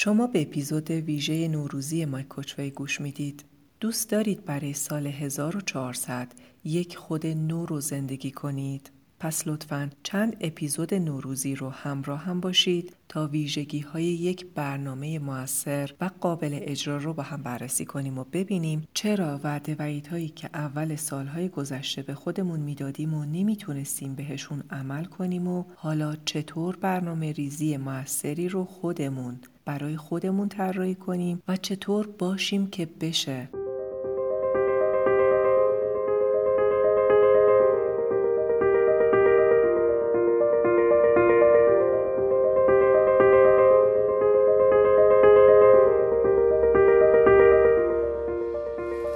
شما به اپیزود ویژه نوروزی مای کوچوی گوش می‌دید. دوست دارید برای سال 1400 یک خود نو رو زندگی کنید؟ پس لطفا چند اپیزود نوروزی رو همراه هم باشید تا ویژگی های یک برنامه موثر و قابل اجرا رو با هم بررسی کنیم و ببینیم چرا وعده هایی که اول سالهای گذشته به خودمون می‌دادیم و نمی‌تونستیم بهشون عمل کنیم و حالا چطور برنامه ریزی موثری رو خودمون برای خودمون طراحی کنیم و چطور باشیم که بشه.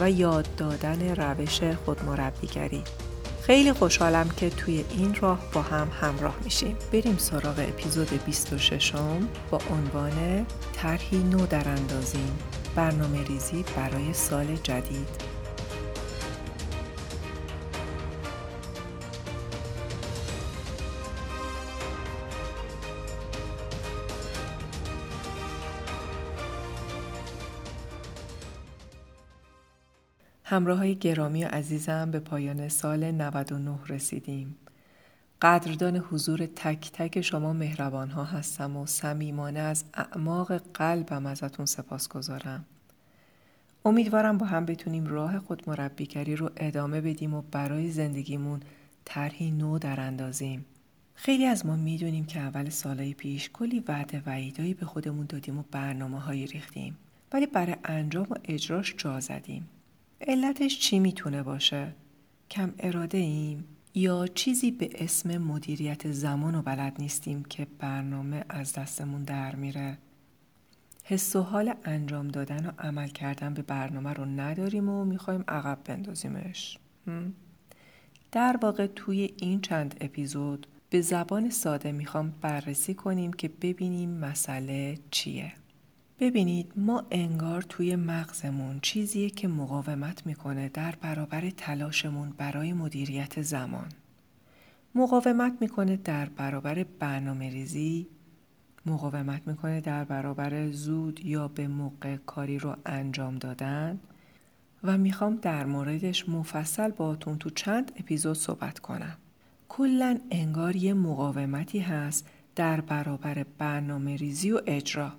و یاد دادن روش خودمربیگری. خیلی خوشحالم که توی این راه با هم همراه میشیم. بریم سراغ اپیزود 26 با عنوان طرحی نو در اندازیم. برنامه ریزی برای سال جدید. همراه های گرامی و عزیزم به پایان سال 99 رسیدیم. قدردان حضور تک تک شما مهربان ها هستم و صمیمانه از اعماق قلبم ازتون سپاس گذارم. امیدوارم با هم بتونیم راه خود مربیگری رو ادامه بدیم و برای زندگیمون طرحی نو در اندازیم. خیلی از ما می‌دونیم که اول سالهای پیش کلی وعده وعیدایی به خودمون دادیم و برنامه هایی ریختیم. ولی برای انجام و اجراش جا زدیم. علتش چی می‌تونه باشه؟ کم اراده ایم؟ یا چیزی به اسم مدیریت زمان و بلد نیستیم که برنامه از دستمون در میره؟ حس و حال انجام دادن و عمل کردن به برنامه رو نداریم و می‌خوایم عقب بندازیمش. در واقع توی این چند اپیزود به زبان ساده می‌خوام بررسی کنیم که ببینیم مسئله چیه. ببینید ما انگار توی مغزمون چیزیه که مقاومت می‌کنه در برابر تلاشمون برای مدیریت زمان. مقاومت می‌کنه در برابر برنامه ریزی، مقاومت می‌کنه در برابر زود یا به موقع کاری رو انجام دادن و می‌خوام در موردش مفصل باتون تو چند اپیزود صحبت کنم. کلا انگار یه مقاومتی هست در برابر برنامه ریزی و اجرا.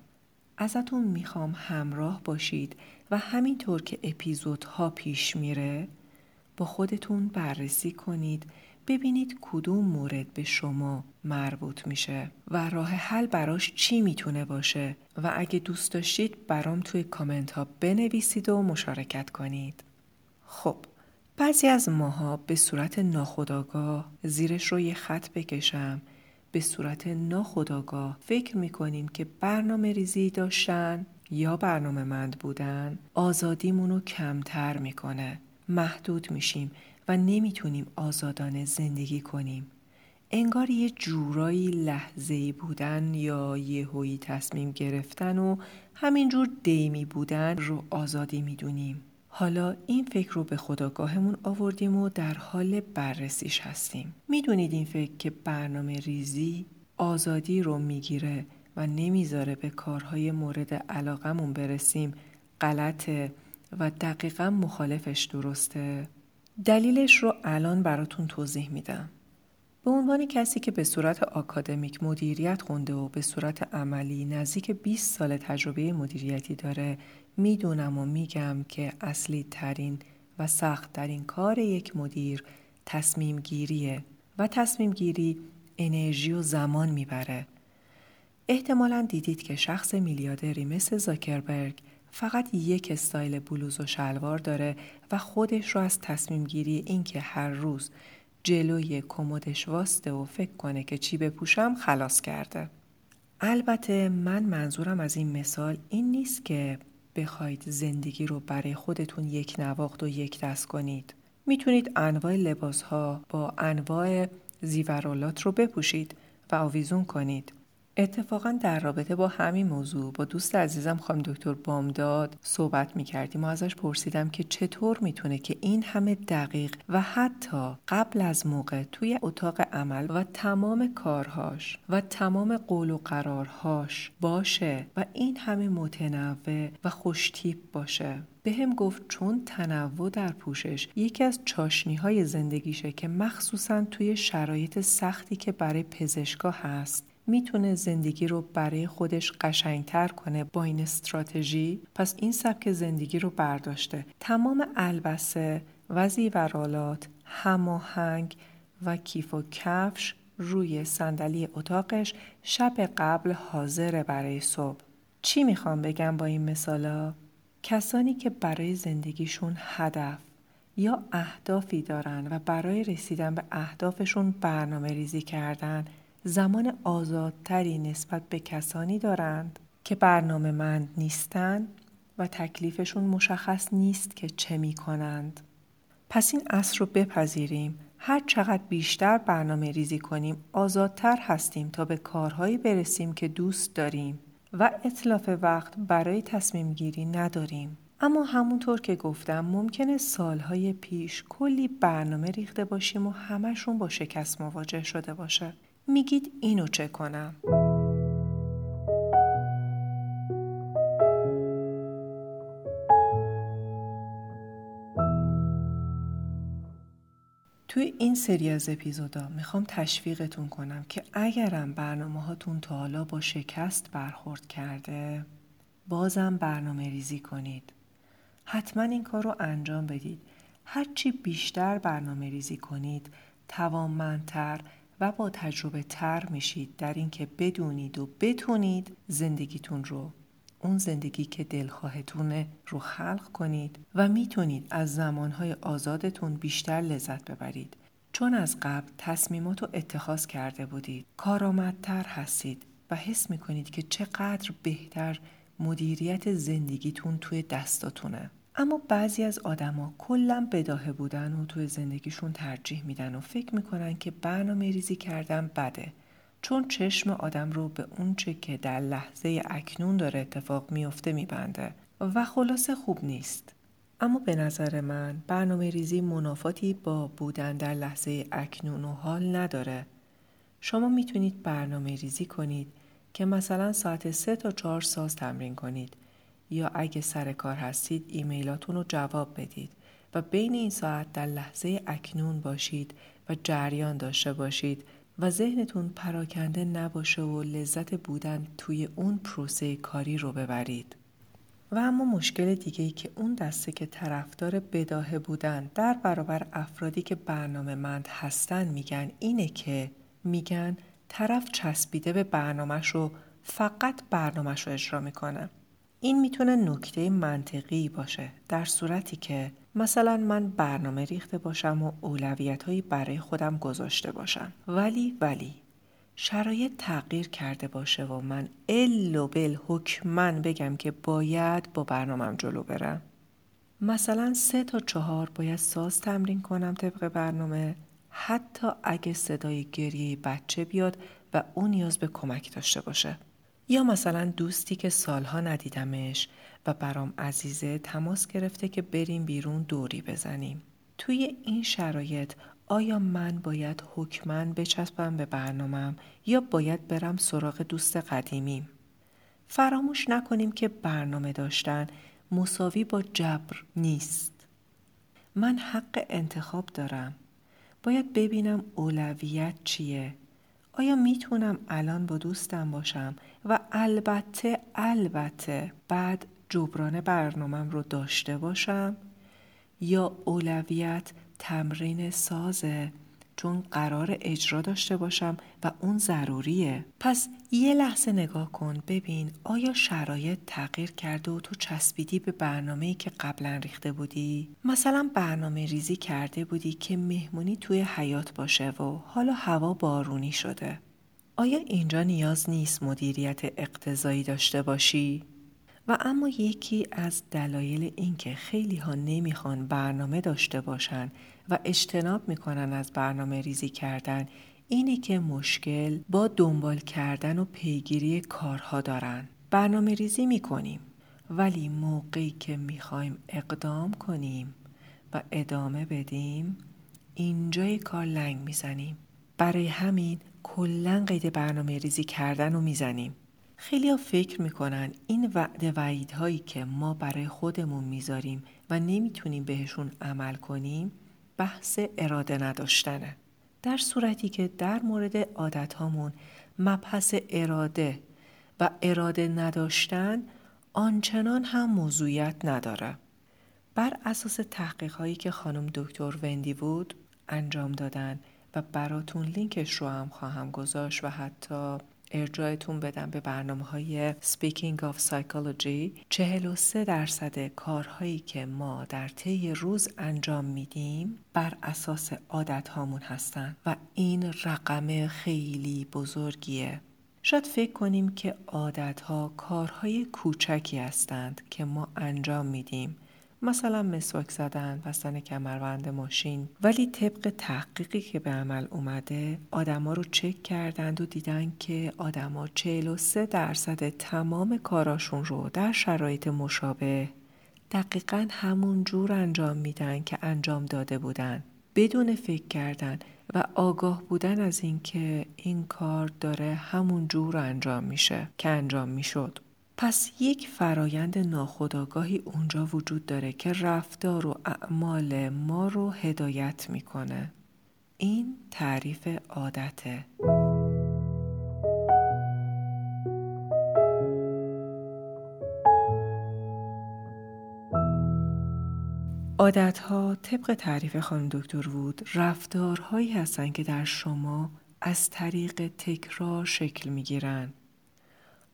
ازتون می‌خوام همراه باشید و همینطور که اپیزودها پیش میره با خودتون بررسی کنید ببینید کدوم مورد به شما مربوط میشه و راه حل براش چی می‌تونه باشه و اگه دوست داشتید برام توی کامنت ها بنویسید و مشارکت کنید. خب بعضی از ماها به صورت ناخودآگاه زیرش رو یه خط بکشم به صورت ناخودآگاه فکر می‌کنیم که برنامه ریزی داشتن یا برنامه مند بودن آزادیمون رو کمتر می‌کنه. محدود میشیم و نمی‌تونیم آزادانه زندگی کنیم. انگار یه جورایی لحظه‌ای بودن یا یهویی تصمیم گرفتن و همینجور دیمی بودن رو آزادی می‌دونیم. حالا این فکر رو به خداگاهمون آوردیم و در حال بررسیش هستیم. می‌دونید این فکر که برنامه ریزی آزادی رو می‌گیره و نمی‌ذاره به کارهای مورد علاقمون برسیم غلطه و دقیقا مخالفش درسته؟ دلیلش رو الان براتون توضیح میدم. به عنوان کسی که به صورت آکادمیک مدیریت خونده و به صورت عملی نزدیک 20 سال تجربه مدیریتی داره می‌دونم و میگم که اصلی ترین و سخت ترین کار یک مدیر تصمیم گیریه و تصمیم گیری انرژی و زمان می‌بره. احتمالا دیدید که شخص میلیاردری مثل زاکربرگ فقط یک استایل بلوز و شلوار داره و خودش رو از تصمیم گیری اینکه هر روز جلوی کمدش واسته و فکر کنه که چی بپوشم خلاص کرده. البته من منظورم از این مثال این نیست که بخواید زندگی رو برای خودتون یک نواخت و یک دست کنید. می‌تونید انواع لباس ها با انواع زیورالات رو بپوشید و آویزون کنید. اتفاقا در رابطه با همین موضوع با دوست عزیزم خانم دکتر بامداد صحبت می کردیم و ازش پرسیدم که چطور می‌تونه که این همه دقیق و حتی قبل از موقع توی اتاق عمل و تمام کارهاش و تمام قول و قرارهاش باشه و این همه متنوع و خوشتیپ باشه. به هم گفت چون تنوع در پوشش یکی از چاشنی های زندگیشه که مخصوصا توی شرایط سختی که برای پزشکا هست می‌تونه زندگی رو برای خودش قشنگتر کنه با این استراتژی. پس این سبک زندگی رو برداشته. تمام البسه و زیورالات هماهنگ و کیف و کفش روی صندلی اتاقش شب قبل حاضره برای صبح. چی می‌خوام بگم با این مثالا؟ کسانی که برای زندگیشون هدف یا اهدافی دارن و برای رسیدن به اهدافشون برنامه ریزی کردن زمان آزادتری نسبت به کسانی دارند که برنامه مند نیستند و تکلیفشون مشخص نیست که چه می کنند. پس این اصل رو بپذیریم هر چقدر بیشتر برنامه ریزی کنیم آزادتر هستیم تا به کارهایی برسیم که دوست داریم و اطلاف وقت برای تصمیم گیری نداریم. اما همونطور که گفتم ممکنه سالهای پیش کلی برنامه ریخته باشیم و همشون با شکست مواجه شده باشه. میگید اینو چه کنم؟ توی این سری از اپیزودا می‌خوام تشویقتون کنم که اگرم برنامه هاتون تا حالا با شکست برخورد کرده بازم برنامه ریزی کنید. حتما این کار رو انجام بدید. هرچی بیشتر برنامه ریزی کنید توانمندتر و با تجربه تر میشید در اینکه بدونید و بتونید زندگیتون رو اون زندگی که دلخواهتونه رو خلق کنید و می‌تونید از زمانهای آزادتون بیشتر لذت ببرید. چون از قبل تصمیمات رو اتخاذ کرده بودید. کارآمدتر هستید و حس می‌کنید که چقدر بهتر مدیریت زندگیتون توی دستاتونه. اما بعضی از آدما کلا بداهه بودن و توی زندگیشون ترجیح میدن و فکر می‌کنن که برنامه ریزی کردن بده. چون چشم آدم رو به اونچه که در لحظه اکنون داره اتفاق میفته میبنده. و خلاصه خوب نیست. اما به نظر من برنامه ریزی منافاتی با بودن در لحظه اکنون و حال نداره. شما می‌تونید برنامه ریزی کنید که مثلا ساعت سه تا چهار ساز تمرین کنید. یا اگه سر کار هستید ایمیلاتون رو جواب بدید و بین این ساعت در لحظه اکنون باشید و جریان داشته باشید و ذهنتون پراکنده نباشه و لذت بودن توی اون پروسه کاری رو ببرید. و اما مشکل دیگه ای که اون دسته که طرفدار بداهه بودن در برابر افرادی که برنامه مند هستن میگن اینه که میگن طرف چسبیده به برنامهش رو فقط برنامهش رو اجرا می‌کنه. این می‌تونه نکته منطقی باشه در صورتی که مثلا من برنامه ریخته باشم و اولویت هایی برای خودم گذاشته باشم. ولی ولی شرایط تغییر کرده باشه و من ال و بل حکمن بگم که باید با برنامهم جلو برم. مثلا سه تا چهار باید ساز تمرین کنم طبق برنامه حتی اگه صدای گریه بچه بیاد و اون نیاز به کمک داشته باشه. یا مثلا دوستی که سالها ندیدمش و برام عزیزه تماس گرفته که بریم بیرون دوری بزنیم. توی این شرایط آیا من باید حکمن بچسبم به برنامهم یا باید برم سراغ دوست قدیمیم؟ فراموش نکنیم که برنامه داشتن مساوی با جبر نیست. من حق انتخاب دارم. باید ببینم اولویت چیه آیا می‌تونم الان با دوستم باشم؟ و البته البته بعد جبران برنامهم رو داشته باشم؟ یا اولویت تمرین سازه؟ چون قرار اجرا داشته باشم و اون ضروریه. پس یه لحظه نگاه کن ببین آیا شرایط تغییر کرده و تو چسبیدی به برنامه‌ای که قبلا ریخته بودی؟ مثلا برنامه ریزی کرده بودی که مهمونی توی حیات باشه و حالا هوا بارونی شده. آیا اینجا نیاز نیست مدیریت اقتضایی داشته باشی؟ و اما یکی از دلایل اینکه خیلی ها نمی‌خوان برنامه داشته باشن و اجتناب می‌کنن از برنامه ریزی کردن اینی که مشکل با دنبال کردن و پیگیری کارها دارن. برنامه ریزی می‌کنیم ولی موقعی که می‌خوایم اقدام کنیم و ادامه بدیم اینجای کار لنگ می‌زنیم. برای همین کلا قید برنامه ریزی کردن رو می‌زنیم. خیلی فکر می‌کنن این وعده وعیدهایی که ما برای خودمون می‌ذاریم و نمی‌تونیم بهشون عمل کنیم بحث اراده نداشتنه. در صورتی که در مورد عادت هامون مبحث اراده و اراده نداشتن آنچنان هم موضوعیت نداره. بر اساس تحقیق هایی که خانم دکتر وندی وود انجام دادن و براتون لینکش رو هم خواهم گذاشت و حتی ارجایتون بدم به برنامه های Speaking of Psychology. 43 درصد کارهایی که ما در طی روز انجام میدیم بر اساس عادت هامون هستن و این رقم خیلی بزرگیه. شاید فکر کنیم که عادت ها کارهای کوچکی هستند که ما انجام میدیم. مثلا مسواک زدن بستن کمربند ماشین. ولی طبق تحقیقی که به عمل اومده آدما رو چک کردند و دیدن که آدما 43 درصد تمام کاراشون رو در شرایط مشابه دقیقا همون جور انجام میدن که انجام داده بودن. بدون فکر کردن و آگاه بودن از اینکه این کار داره همون جور انجام میشه که انجام می‌شد. پس یک فرایند ناخودآگاهی اونجا وجود داره که رفتار و اعمال ما رو هدایت می‌کنه. این تعریف عادته. عادتها طبق تعریف خانم دکتر وود رفتارهایی هستند که در شما از طریق تکرار شکل می‌گیرند.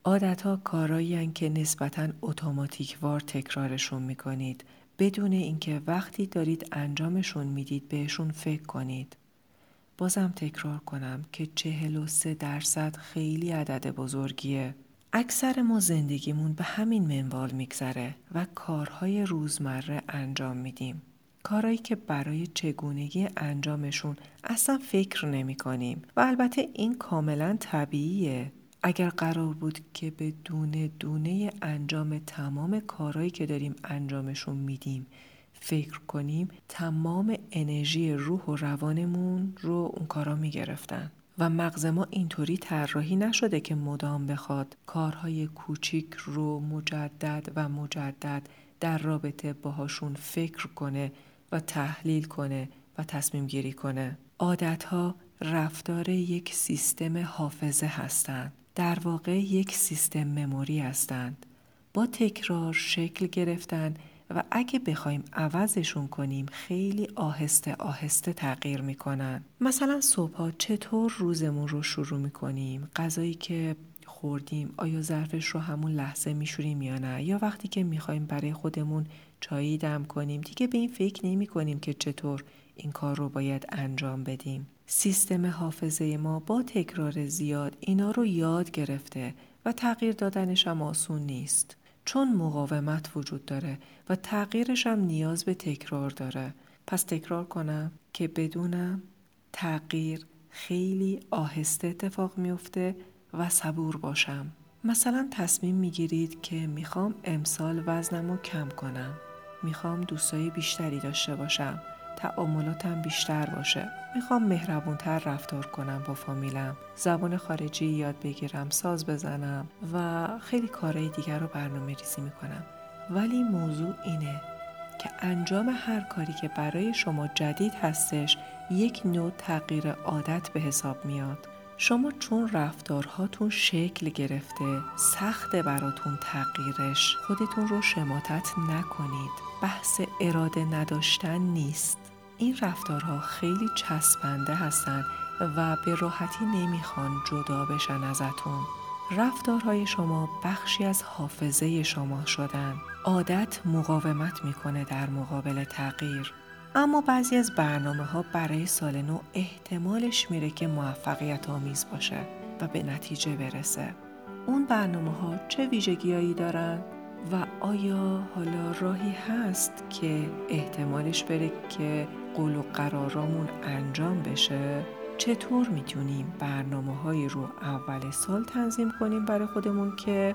عادتها کارایی که نسبتا اتوماتیکوار تکرارشون می‌کنید بدون اینکه وقتی دارید انجامشون می‌دید بهشون فکر کنید. بازم تکرار کنم که چهل و سه درصد خیلی عدد بزرگیه. اکثر ما زندگیمون به همین منوال میگذره و کارهای روزمره انجام میدیم. کارهایی که برای چگونگی انجامشون اصلا فکر نمی کنیم و البته این کاملا طبیعیه اگر قرار بود که به دونه دونه انجام تمام کارهایی که داریم انجامشون میدیم فکر کنیم تمام انرژی روح و روانمون رو اون کارا می‌گرفتن. و مغز ما اینطوری طراحی نشده که مدام بخواد کارهای کوچیک رو مجدد و مجدد در رابطه باهاشون فکر کنه و تحلیل کنه و تصمیم گیری کنه. عادتها رفتار یک سیستم حافظه هستند. در واقع یک سیستم مموری هستند. با تکرار شکل گرفتن و اگه بخوایم عوضشون کنیم خیلی آهسته آهسته تغییر می‌کنن. مثلا صبحها چطور روزمون رو شروع می‌کنیم؟ غذایی که خوردیم آیا ظرفش رو همون لحظه میشوریم یا نه یا وقتی که می‌خوایم برای خودمون چایی دم کنیم دیگه به این فکر نمی کنیم که چطور این کار رو باید انجام بدیم سیستم حافظه ما با تکرار زیاد اینا رو یاد گرفته و تغییر دادنش هم آسون نیست. چون مقاومت وجود داره و تغییرش هم نیاز به تکرار داره. پس تکرار کنم که بدونم تغییر خیلی آهسته اتفاق میفته و صبور باشم. مثلا تصمیم می‌گیرید که می‌خوام امسال وزنم رو کم کنم. می‌خوام دوستای بیشتری داشته باشم. تعاملاتم بیشتر باشه. می‌خوام مهربونتر رفتار کنم با فامیلم. زبان خارجی یاد بگیرم ساز بزنم و خیلی کارهای دیگر رو برنامه ریزی می‌کنم. ولی موضوع اینه که انجام هر کاری که برای شما جدید هستش یک نوع تغییر عادت به حساب میاد. شما چون رفتارهاتون شکل گرفته سخت براتون تغییرش خودتون رو شماتت نکنید. بحث اراده نداشتن نیست. این رفتارها خیلی چسبنده هستند و به راحتی نمی‌خوان جدا بشن ازتون. رفتارهای شما بخشی از حافظه شما شدن. عادت مقاومت می‌کنه در مقابل تغییر. اما بعضی از برنامه ها برای سال نو احتمالش میره که موفقیت آمیز باشه و به نتیجه برسه. اون برنامه ها چه ویژگیهایی دارن؟ و آیا حالا راهی هست که احتمالش بره که قول و قرارامون انجام بشه چطور می‌تونیم برنامه های رو اول سال تنظیم کنیم برای خودمون که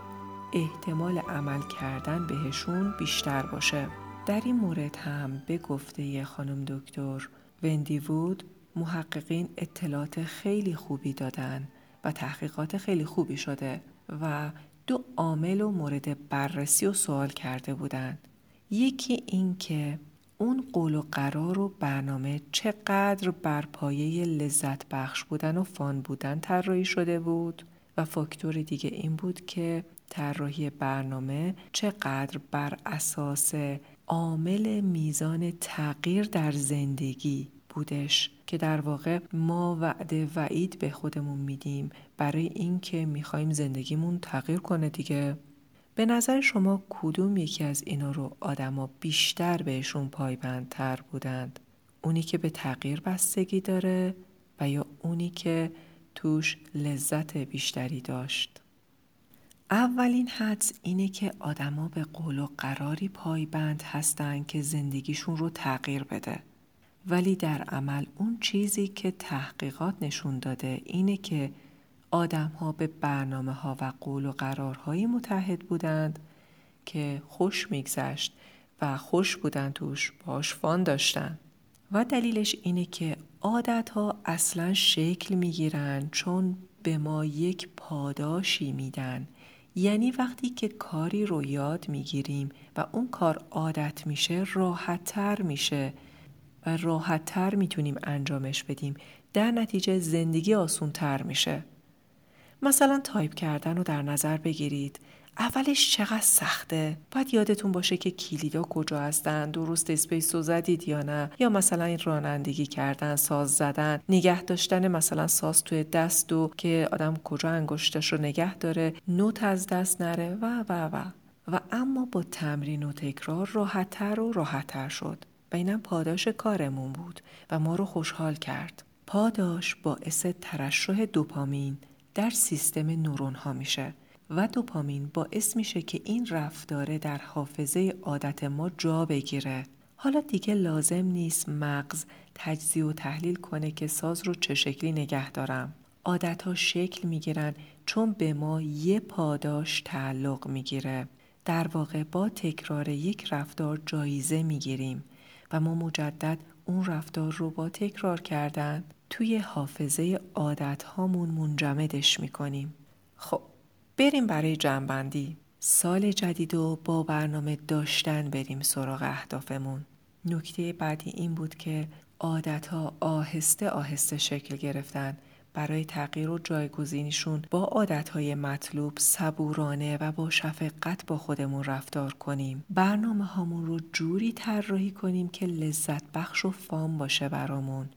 احتمال عمل کردن بهشون بیشتر باشه در این مورد هم به گفته خانم دکتر وندی وود محققین اطلاعات خیلی خوبی دادن و تحقیقات خیلی خوبی شده و دو عامل و مورد بررسی و سوال کرده بودند. یکی این که اون قول و قرار و برنامه چقدر بر پایه لذت بخش بودن و فان بودن طراحی شده بود و فاکتور دیگه این بود که طراحی برنامه چقدر بر اساس عامل میزان تغییر در زندگی بودش که در واقع ما وعده وعید به خودمون میدیم برای اینکه می‌خوایم زندگیمون تغییر کنه دیگه. به نظر شما کدوم یکی از اینا رو آدما بیشتر بهشون پایبندتر بودند؟ اونی که به تغییر بستگی داره و یا اونی که توش لذت بیشتری داشت؟ اولین حدس اینه که آدما به قول و قراری پایبند هستن که زندگیشون رو تغییر بده. ولی در عمل اون چیزی که تحقیقات نشون داده اینه که آدم ها به برنامه ها و قول و قرارهایی متحد بودند که خوش میگذشت و خوش بودن توش باش فان داشتن. و دلیلش اینه که عادت ها اصلا شکل می‌گیرن چون به ما یک پاداشی میدن. یعنی وقتی که کاری رو یاد می‌گیریم و اون کار عادت میشه راحت تر میشه و راحت تر می‌تونیم انجامش بدیم. در نتیجه زندگی آسون تر میشه. مثلا تایپ کردن رو در نظر بگیرید. اولش چقدر سخته؟ باید یادتون باشه که کلیدا کجا هستن درست space رو زدید یا نه؟ یا مثلا این رانندگی کردن ساز زدن نگه داشتن مثلا ساز توی دست و که آدم کجا انگشتش رو نگه داره نوت از دست نره و و و. و اما با تمرین و تکرار راحتتر و راحتتر شد. و اینم پاداش کارمون بود و ما رو خوشحال کرد. پاداش باعث ترشح دوپامین. در سیستم نورون ها میشه و دوپامین باعث میشه که این رفتاره در حافظه عادت ما جا بگیره. حالا دیگه لازم نیست مغز تجزیه و تحلیل کنه که ساز رو چه شکلی نگه دارم. عادت ها شکل می‌گیرن چون به ما یه پاداش تعلق می‌گیره. در واقع با تکرار یک رفتار جایزه می‌گیریم و ما مجدد اون رفتار رو با تکرار کردن توی حافظه عادت هامون منجمدش می‌کنیم. خب بریم برای جنبندی. سال جدید و با برنامه داشتن بریم سراغ اهدافمون. نکته بعدی این بود که عادت ها آهسته آهسته شکل گرفتن. برای تغییر و جایگزینیشون با عادتهای مطلوب صبورانه و با شفقت با خودمون رفتار کنیم. برنامه هامون رو جوری طراحی کنیم که لذت بخش و فام باشه برامون.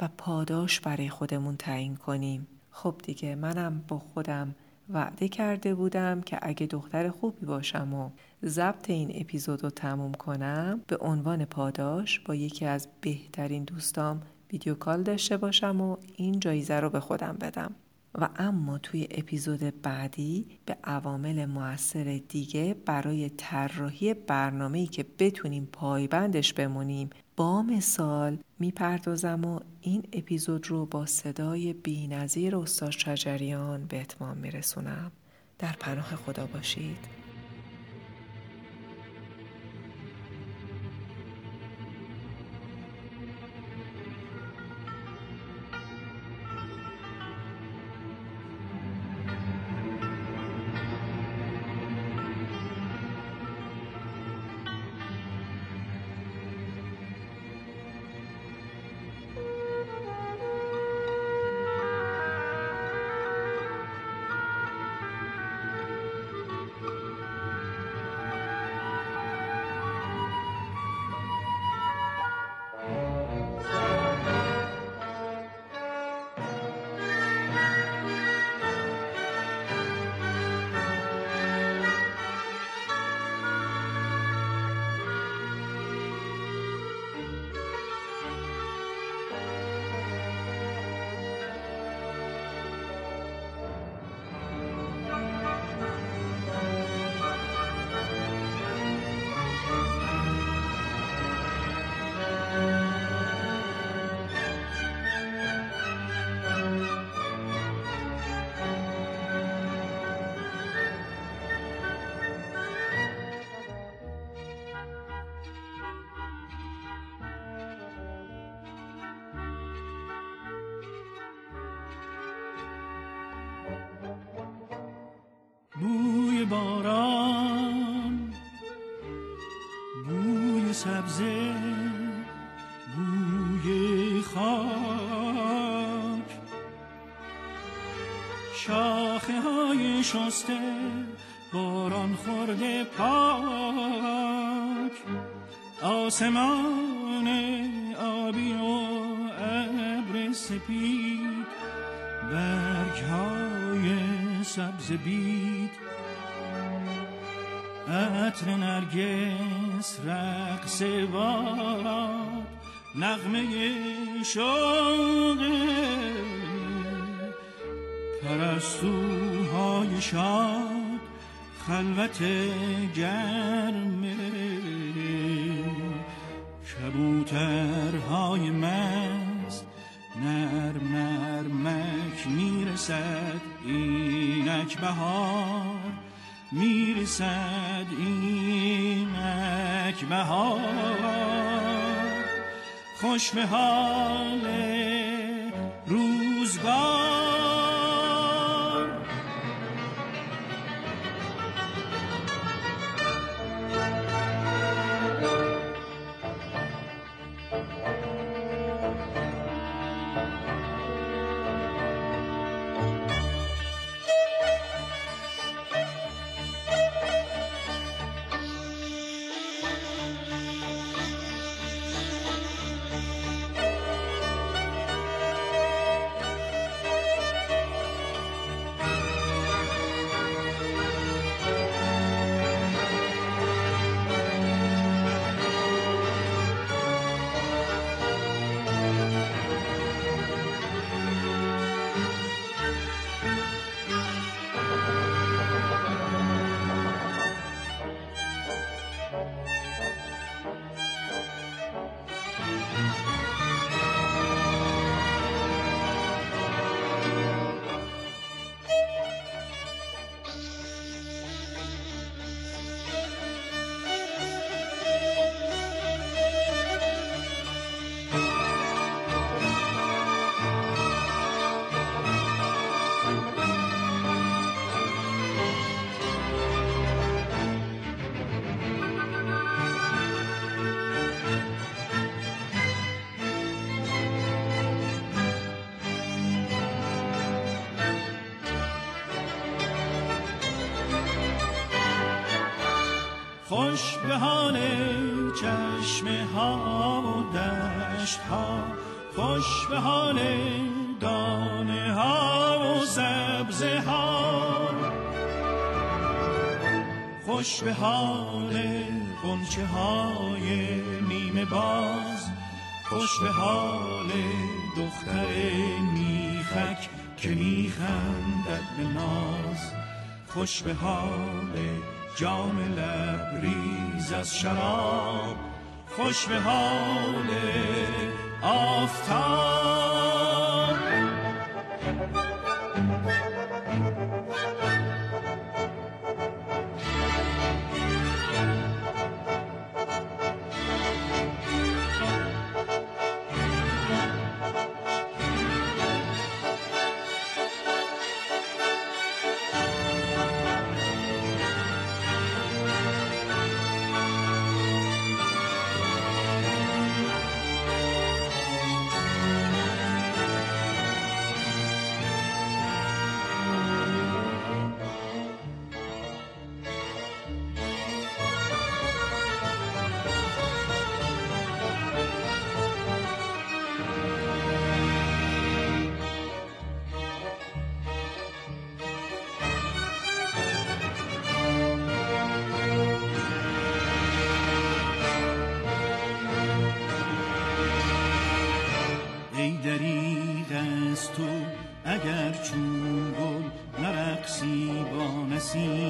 و پاداش برای خودمون تعیین کنیم. خب دیگه منم با خودم وعده کرده بودم که اگه دختر خوبی باشم و ضبط این اپیزود رو تموم کنم به عنوان پاداش با یکی از بهترین دوستام ویدیو کال داشته باشم و این جایزه رو به خودم بدم. و اما توی اپیزود بعدی به عوامل موثر دیگه برای طراحی برنامه‌ای که بتونیم پایبندش بمونیم با مثال می‌پردازم و این اپیزود رو با صدای بینظیر استاد شجریان به اتمام میرسونم. در پناه خدا باشید. سبزه بوی خاک. شاخه های شسته باران خورده پاک. آسمان آبی و ابر سپید. برگ های سبز بید عطر نرگس رقص وار نغمه شوق پرستوهای شاد خلوت گرم کبوترهای مست نرم نرمک می‌رسد اینک بهار. می‌رسد اینک بهار. خوش به حال روزگار. خوش به حال چشم ها و دشت ها. خوش به حال دانه ها و سبزه ها. خوش به حال قنچه های نیمه باز. خوش به حال دختر میخک که میخندد به ناز. خوش به حال جام لبریز از شراب خوش به حال آفتاب.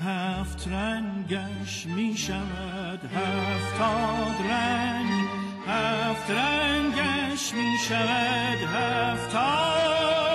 هفت رنگش می شود هفتاد رنگ هفت رنگش می شود هفتاد